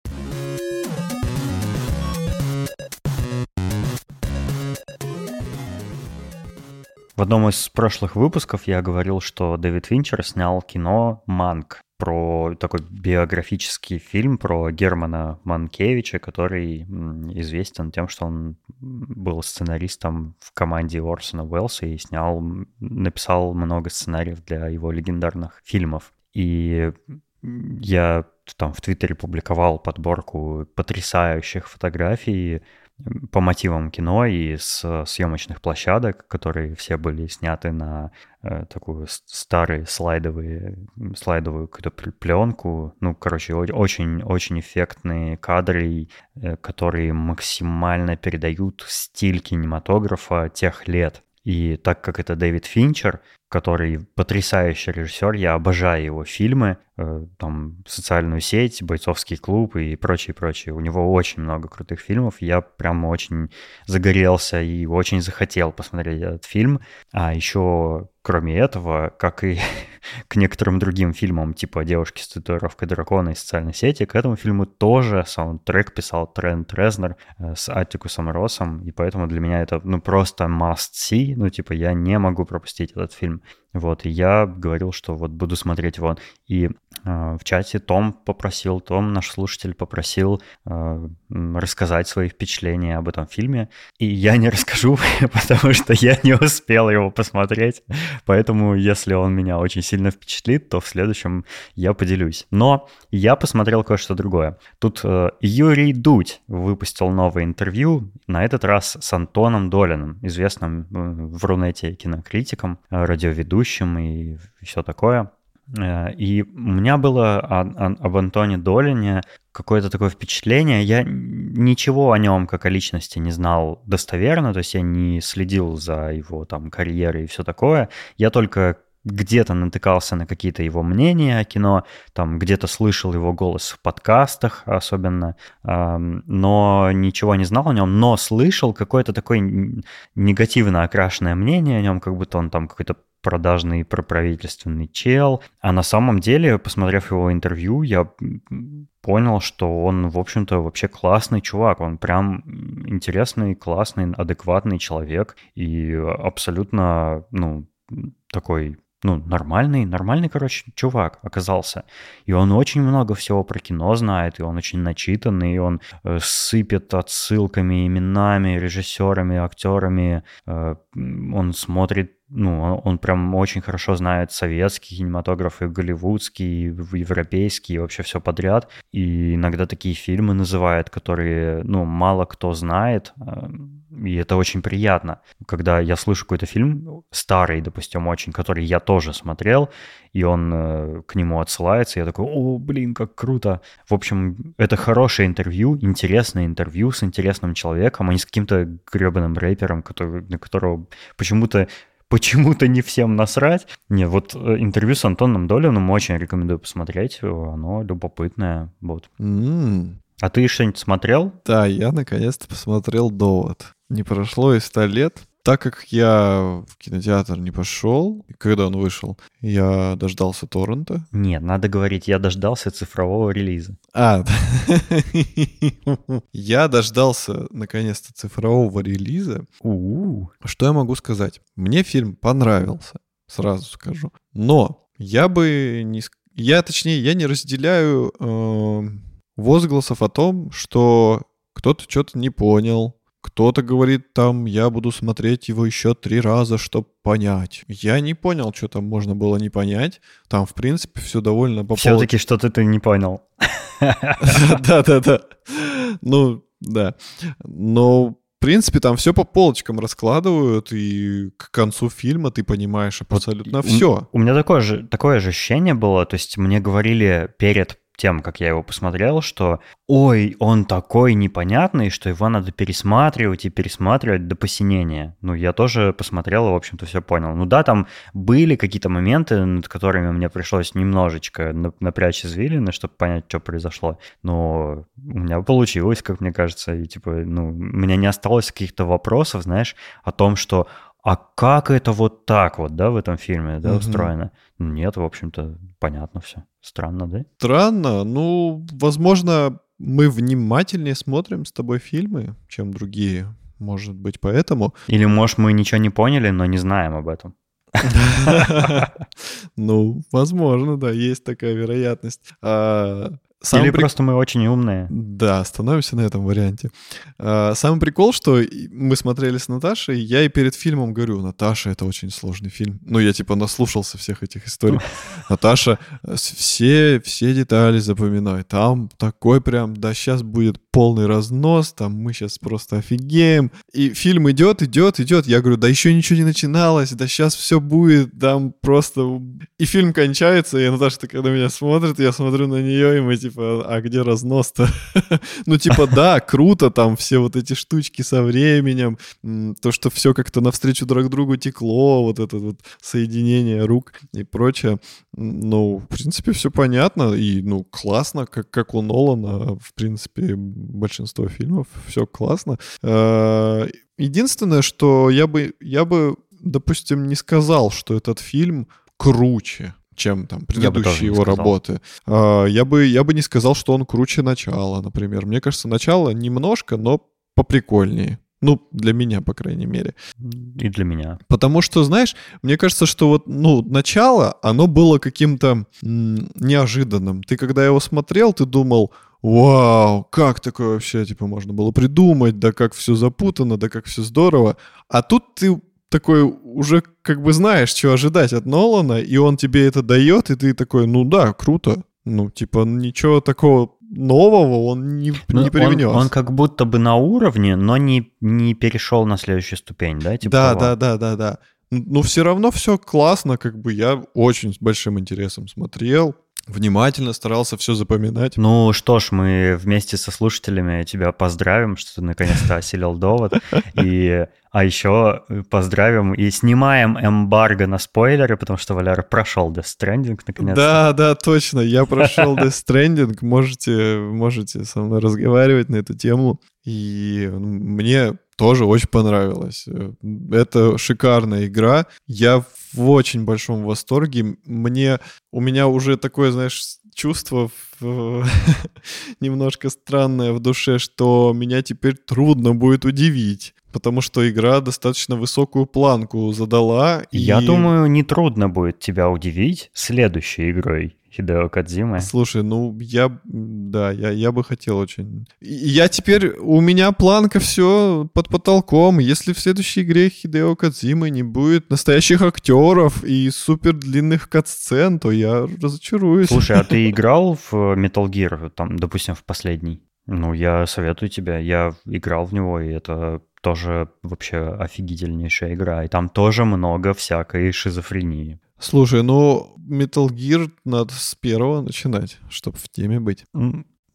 В одном из прошлых выпусков я говорил, что Дэвид Финчер снял кино «Манк», про такой биографический фильм про Германа Манкевича, который известен тем, что он был сценаристом в команде Орсона Уэллса и снял, написал много сценариев для его легендарных фильмов. И я там в Твиттере публиковал подборку потрясающих фотографий по мотивам кино и с съемочных площадок, которые все были сняты на э, такую старые слайдовые, слайдовую какую-то пленку. Ну, короче, очень-очень эффектные кадры, э, которые максимально передают стиль кинематографа тех лет. И так как это Дэвид Финчер, который потрясающий режиссер, я обожаю его фильмы, э, там «Социальную сеть», «Бойцовский клуб» и прочее-прочее. У него очень много крутых фильмов, я прям очень загорелся и очень захотел посмотреть этот фильм. А еще кроме этого, как и к некоторым другим фильмам, типа «Девушки с татуировкой дракона» и «Социальной сети», к этому фильму тоже саундтрек писал Трент Резнер э, с Аттикусом Россом, и поэтому для меня это, ну, просто must-see, ну, типа, я не могу пропустить этот фильм. Вот, и я говорил, что вот буду смотреть его. И э, в чате Том попросил, Том, наш слушатель, попросил э, рассказать свои впечатления об этом фильме. И я не расскажу, потому что я не успел его посмотреть. Поэтому, если он меня очень сильно впечатлит, то в следующем я поделюсь. Но я посмотрел кое-что другое. Тут э, Юрий Дудь выпустил новое интервью, на этот раз с Антоном Долиным, известным э, в Рунете кинокритиком, э, радиоведущим ведущим и все такое. Э, и у меня было об Антоне Долине какое-то такое впечатление. Я ничего о нем как о личности не знал достоверно, то есть я не следил за его там карьерой и все такое. Я только где-то натыкался на какие-то его мнения о кино, там где-то слышал его голос в подкастах особенно, но ничего не знал о нем, но слышал какое-то такое негативно окрашенное мнение о нем, как будто он там какой-то продажный проправительственный чел. А на самом деле, посмотрев его интервью, я понял, что он, в общем-то, вообще классный чувак. Он прям интересный, классный, адекватный человек и абсолютно, ну, такой ну, нормальный, нормальный, короче, чувак оказался. И он очень много всего про кино знает, и он очень начитанный, и он э, сыпет отсылками, именами, режиссерами, актерами. Э, он смотрит ну, он прям очень хорошо знает советский кинематограф и голливудский, и европейский, и вообще все подряд. И иногда такие фильмы называет, которые, ну, мало кто знает, э, и это очень приятно. Когда я слышу какой-то фильм, старый, допустим, очень, который я тоже смотрел, и он э, к нему отсылается, я такой, о, блин, как круто. В общем, это хорошее интервью, интересное интервью с интересным человеком, а не с каким-то гребаным рэпером, который, на которого почему-то почему-то не всем насрать. Не, вот э, интервью с Антоном Долиным очень рекомендую посмотреть. Оно любопытное. Вот. Mm. А ты что-нибудь смотрел? Да, я наконец-то посмотрел «Довод». Не прошло и ста лет. Так как я в кинотеатр не пошел, когда он вышел, я дождался торрента. Нет, надо говорить, я дождался цифрового релиза. А, я дождался наконец-то цифрового релиза. Что я могу сказать? Мне фильм понравился, сразу скажу. Но я бы не... Я, точнее, я не разделяю э, возгласов о том, что кто-то что-то не понял, кто-то говорит там, я буду смотреть его еще три раза, чтобы понять. Я не понял, что там можно было не понять. Там, в принципе, все довольно по Все-таки что-то ты не понял. Да-да-да. Ну, да. Но в принципе, там все по полочкам раскладывают, и к концу фильма ты понимаешь абсолютно вот все. У, у меня такое же, такое же ощущение было, то есть мне говорили перед тем, как я его посмотрел, что ой, он такой непонятный, что его надо пересматривать и пересматривать до посинения. Ну, я тоже посмотрел и, в общем-то, все понял. Ну да, там были какие-то моменты, над которыми мне пришлось немножечко напрячь извилины, чтобы понять, что произошло. Но у меня получилось, как мне кажется, и типа, ну, у меня не осталось каких-то вопросов, знаешь, о том, что а как это вот так вот, да, в этом фильме, да, угу. устроено? Нет, в общем-то, понятно все. Странно, да? Странно. Ну, возможно, мы внимательнее смотрим с тобой фильмы, чем другие. Может быть, поэтому. Или, может, мы ничего не поняли, но не знаем об этом. Ну, возможно, да, есть такая вероятность. Самый Или при... просто мы очень умные. Да, становимся на этом варианте. А, самый прикол, что мы смотрели с Наташей, я и перед фильмом говорю, Наташа, это очень сложный фильм. Ну, я типа наслушался всех этих историй. Наташа, э, все, все детали запоминай. Там такой прям, да, сейчас будет полный разнос, там мы сейчас просто офигеем. И фильм идет, идет, идет. Я говорю, да еще ничего не начиналось, да сейчас все будет, там просто... И фильм кончается, и Наташа, когда меня смотрит, я смотрю на нее, и мы типа типа, а где разнос-то? ну, типа, да, круто, там все вот эти штучки со временем, то, что все как-то навстречу друг другу текло, вот это вот соединение рук и прочее. Ну, в принципе, все понятно, и, ну, классно, как, как у Нолана, в принципе, большинство фильмов, все классно. А, единственное, что я бы, я бы, допустим, не сказал, что этот фильм круче чем там предыдущие его сказал. работы. А, я бы, я бы не сказал, что он круче начала, например. Мне кажется, начало немножко, но поприкольнее. Ну, для меня, по крайней мере. И для меня. Потому что, знаешь, мне кажется, что вот, ну, начало, оно было каким-то неожиданным. Ты когда его смотрел, ты думал, вау, как такое вообще, типа, можно было придумать, да как все запутано, да как все здорово. А тут ты такой уже как бы знаешь, что ожидать от Нолана, и он тебе это дает, и ты такой, ну да, круто. Ну, типа, ничего такого нового он не, ну, не привнес. Он, он как будто бы на уровне, но не, не перешел на следующую ступень, да? Типа да, того? да, да, да, да. Но все равно все классно, как бы я очень с большим интересом смотрел внимательно старался все запоминать. Ну что ж, мы вместе со слушателями тебя поздравим, что ты наконец-то осилил довод. И, а еще поздравим и снимаем эмбарго на спойлеры, потому что Валяр прошел Death Stranding наконец-то. Да, да, точно, я прошел Death Stranding, можете, можете со мной разговаривать на эту тему. И мне тоже очень понравилось. Это шикарная игра. Я в очень большом восторге. Мне, у меня уже такое, знаешь, чувство в, немножко странное в душе, что меня теперь трудно будет удивить. Потому что игра достаточно высокую планку задала. Я и... думаю, не трудно будет тебя удивить следующей игрой. Хидео Кадзимы. Слушай, ну я, да, я, я бы хотел очень. Я теперь, у меня планка все под потолком. Если в следующей игре Хидео Кадзимы не будет настоящих актеров и супер длинных катсцен, то я разочаруюсь. Слушай, а ты играл в Metal Gear, там, допустим, в последний? Ну, я советую тебе. Я играл в него, и это тоже вообще офигительнейшая игра. И там тоже много всякой шизофрении. Слушай, ну Metal Gear надо с первого начинать, чтобы в теме быть.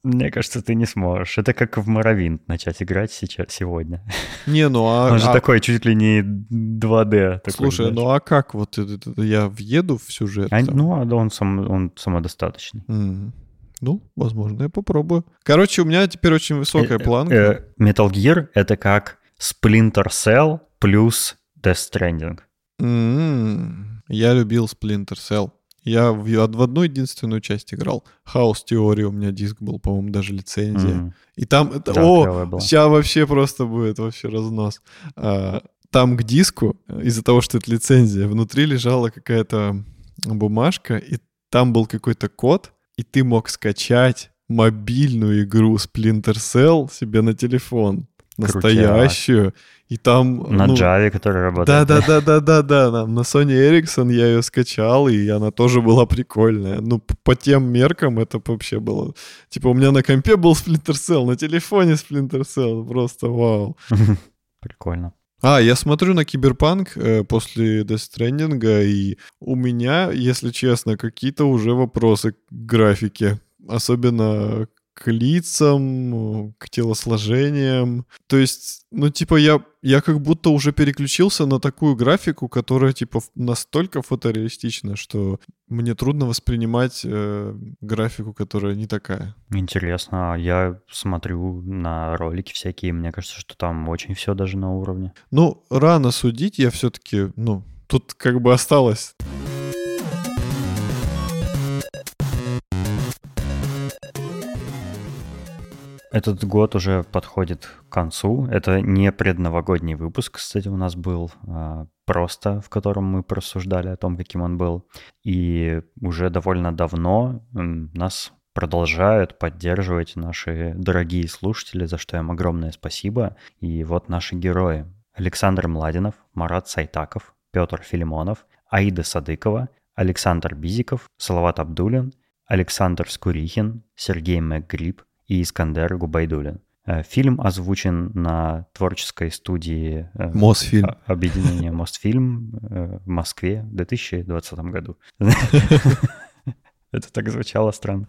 Мне кажется, ты не сможешь. Это как в Моровинт начать играть сейчас, сегодня. Не, ну а... Он же а... такой чуть ли не 2D. Такой, Слушай, знаешь. ну а как вот это, я въеду в сюжет? А, ну, а он, сам, он самодостаточный. Mm. Ну, возможно, я попробую. Короче, у меня теперь очень высокая э, планка. Э, Metal Gear — это как Splinter Cell плюс Death Stranding. Mm-hmm. Я любил Splinter Cell. Я в, в одну единственную часть играл. Хаос теории у меня диск был, по-моему, даже лицензия. Mm. И там... Это, да, о, сейчас вообще просто будет вообще разнос. А, там к диску, из-за того, что это лицензия, внутри лежала какая-то бумажка, и там был какой-то код, и ты мог скачать мобильную игру Splinter Cell себе на телефон. Настоящую. Крутяк. И там... На ну, Java, который работает. Да-да-да-да-да-да. На, на Sony Ericsson я ее скачал, и она тоже была прикольная. Ну, по тем меркам это вообще было... Типа у меня на компе был Splinter Cell, на телефоне Splinter Cell. Просто вау. Прикольно. А, я смотрю на Киберпанк э, после Stranding, и у меня, если честно, какие-то уже вопросы к графике особенно к лицам, к телосложениям. То есть, ну, типа, я, я как будто уже переключился на такую графику, которая, типа, настолько фотореалистична, что мне трудно воспринимать э, графику, которая не такая. Интересно, я смотрю на ролики всякие, мне кажется, что там очень все даже на уровне. Ну, рано судить, я все-таки, ну, тут как бы осталось Этот год уже подходит к концу. Это не предновогодний выпуск, кстати, у нас был, а просто в котором мы просуждали о том, каким он был. И уже довольно давно нас продолжают поддерживать наши дорогие слушатели, за что им огромное спасибо. И вот наши герои. Александр Младинов, Марат Сайтаков, Петр Филимонов, Аида Садыкова, Александр Бизиков, Салават Абдулин, Александр Скурихин, Сергей МакГриб, и Искандер Губайдулин. Э, фильм озвучен на творческой студии э, Мосфильм. объединения Мосфильм э, в Москве в 2020 году. Это так звучало странно.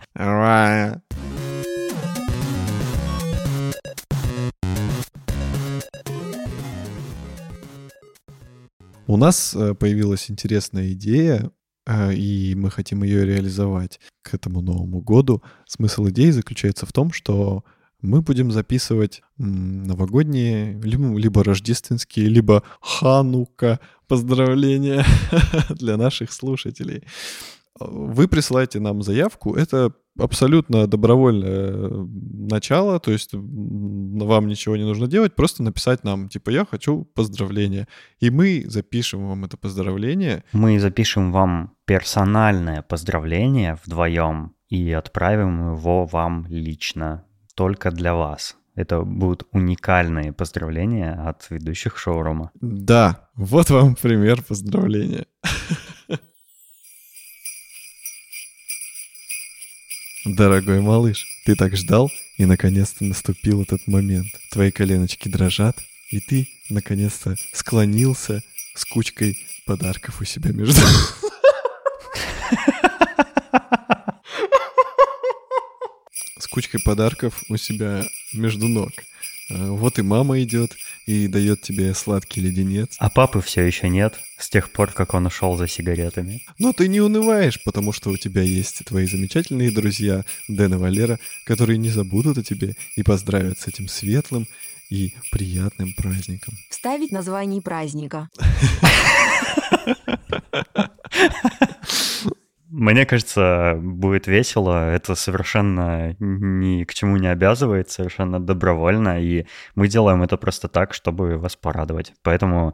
У нас появилась интересная идея и мы хотим ее реализовать к этому Новому году. Смысл идеи заключается в том, что мы будем записывать новогодние, либо, либо рождественские, либо ханука поздравления для наших слушателей. Вы присылаете нам заявку, это абсолютно добровольное э, начало, то есть вам ничего не нужно делать, просто написать нам, типа, я хочу поздравления. И мы запишем вам это поздравление. Мы запишем вам персональное поздравление вдвоем и отправим его вам лично, только для вас. Это будут уникальные поздравления от ведущих шоурума. Да, вот вам пример поздравления. Дорогой малыш, ты так ждал, и наконец-то наступил этот момент. Твои коленочки дрожат, и ты наконец-то склонился с кучкой подарков у себя между... С кучкой подарков у себя между ног. А, вот и мама идет, и дает тебе сладкий леденец. А папы все еще нет, с тех пор, как он ушел за сигаретами. Но ты не унываешь, потому что у тебя есть твои замечательные друзья Дэн и Валера, которые не забудут о тебе и поздравят с этим светлым и приятным праздником. Ставить название праздника. Мне кажется, будет весело. Это совершенно ни к чему не обязывает, совершенно добровольно. И мы делаем это просто так, чтобы вас порадовать. Поэтому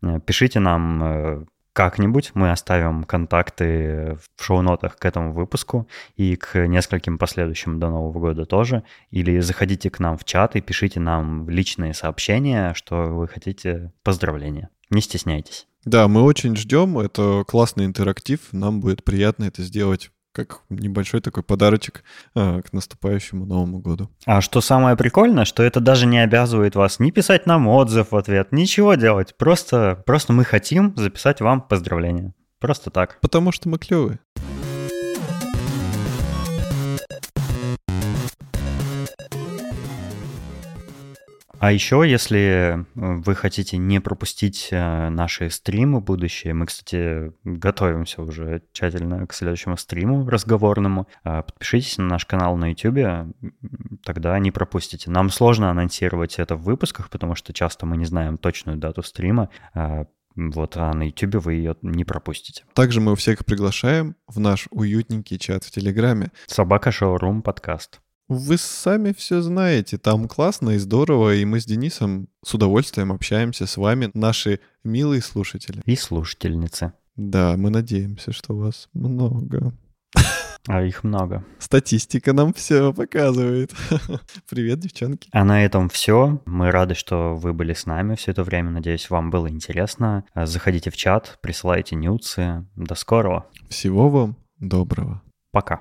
э, пишите нам э, как-нибудь. Мы оставим контакты в шоу-нотах к этому выпуску и к нескольким последующим до Нового года тоже. Или заходите к нам в чат и пишите нам личные сообщения, что вы хотите поздравления. Не стесняйтесь. Да, мы очень ждем. Это классный интерактив. Нам будет приятно это сделать как небольшой такой подарочек э, к наступающему Новому году. А что самое прикольное, что это даже не обязывает вас ни писать нам отзыв в ответ, ничего делать. Просто, просто мы хотим записать вам поздравления. Просто так. Потому что мы клевые. А еще, если э, вы хотите не пропустить э, наши стримы будущие, мы, кстати, готовимся уже тщательно к следующему стриму разговорному, а, подпишитесь на наш канал на YouTube, тогда не пропустите. Нам сложно анонсировать это в выпусках, потому что часто мы не знаем точную дату стрима, вот, а на YouTube вы ее не пропустите. Также мы всех приглашаем в наш уютненький чат в Телеграме. Собака Шоурум подкаст. Вы сами все знаете, там классно и здорово, и мы с Денисом с удовольствием общаемся с вами, наши милые слушатели. И слушательницы. Да, мы надеемся, что вас много. А их много. Статистика нам все показывает. Привет, девчонки. А на этом все. Мы рады, что вы были с нами все это время. Надеюсь, вам было интересно. Заходите в чат, присылайте нюцы. До скорого. Всего вам доброго. Пока.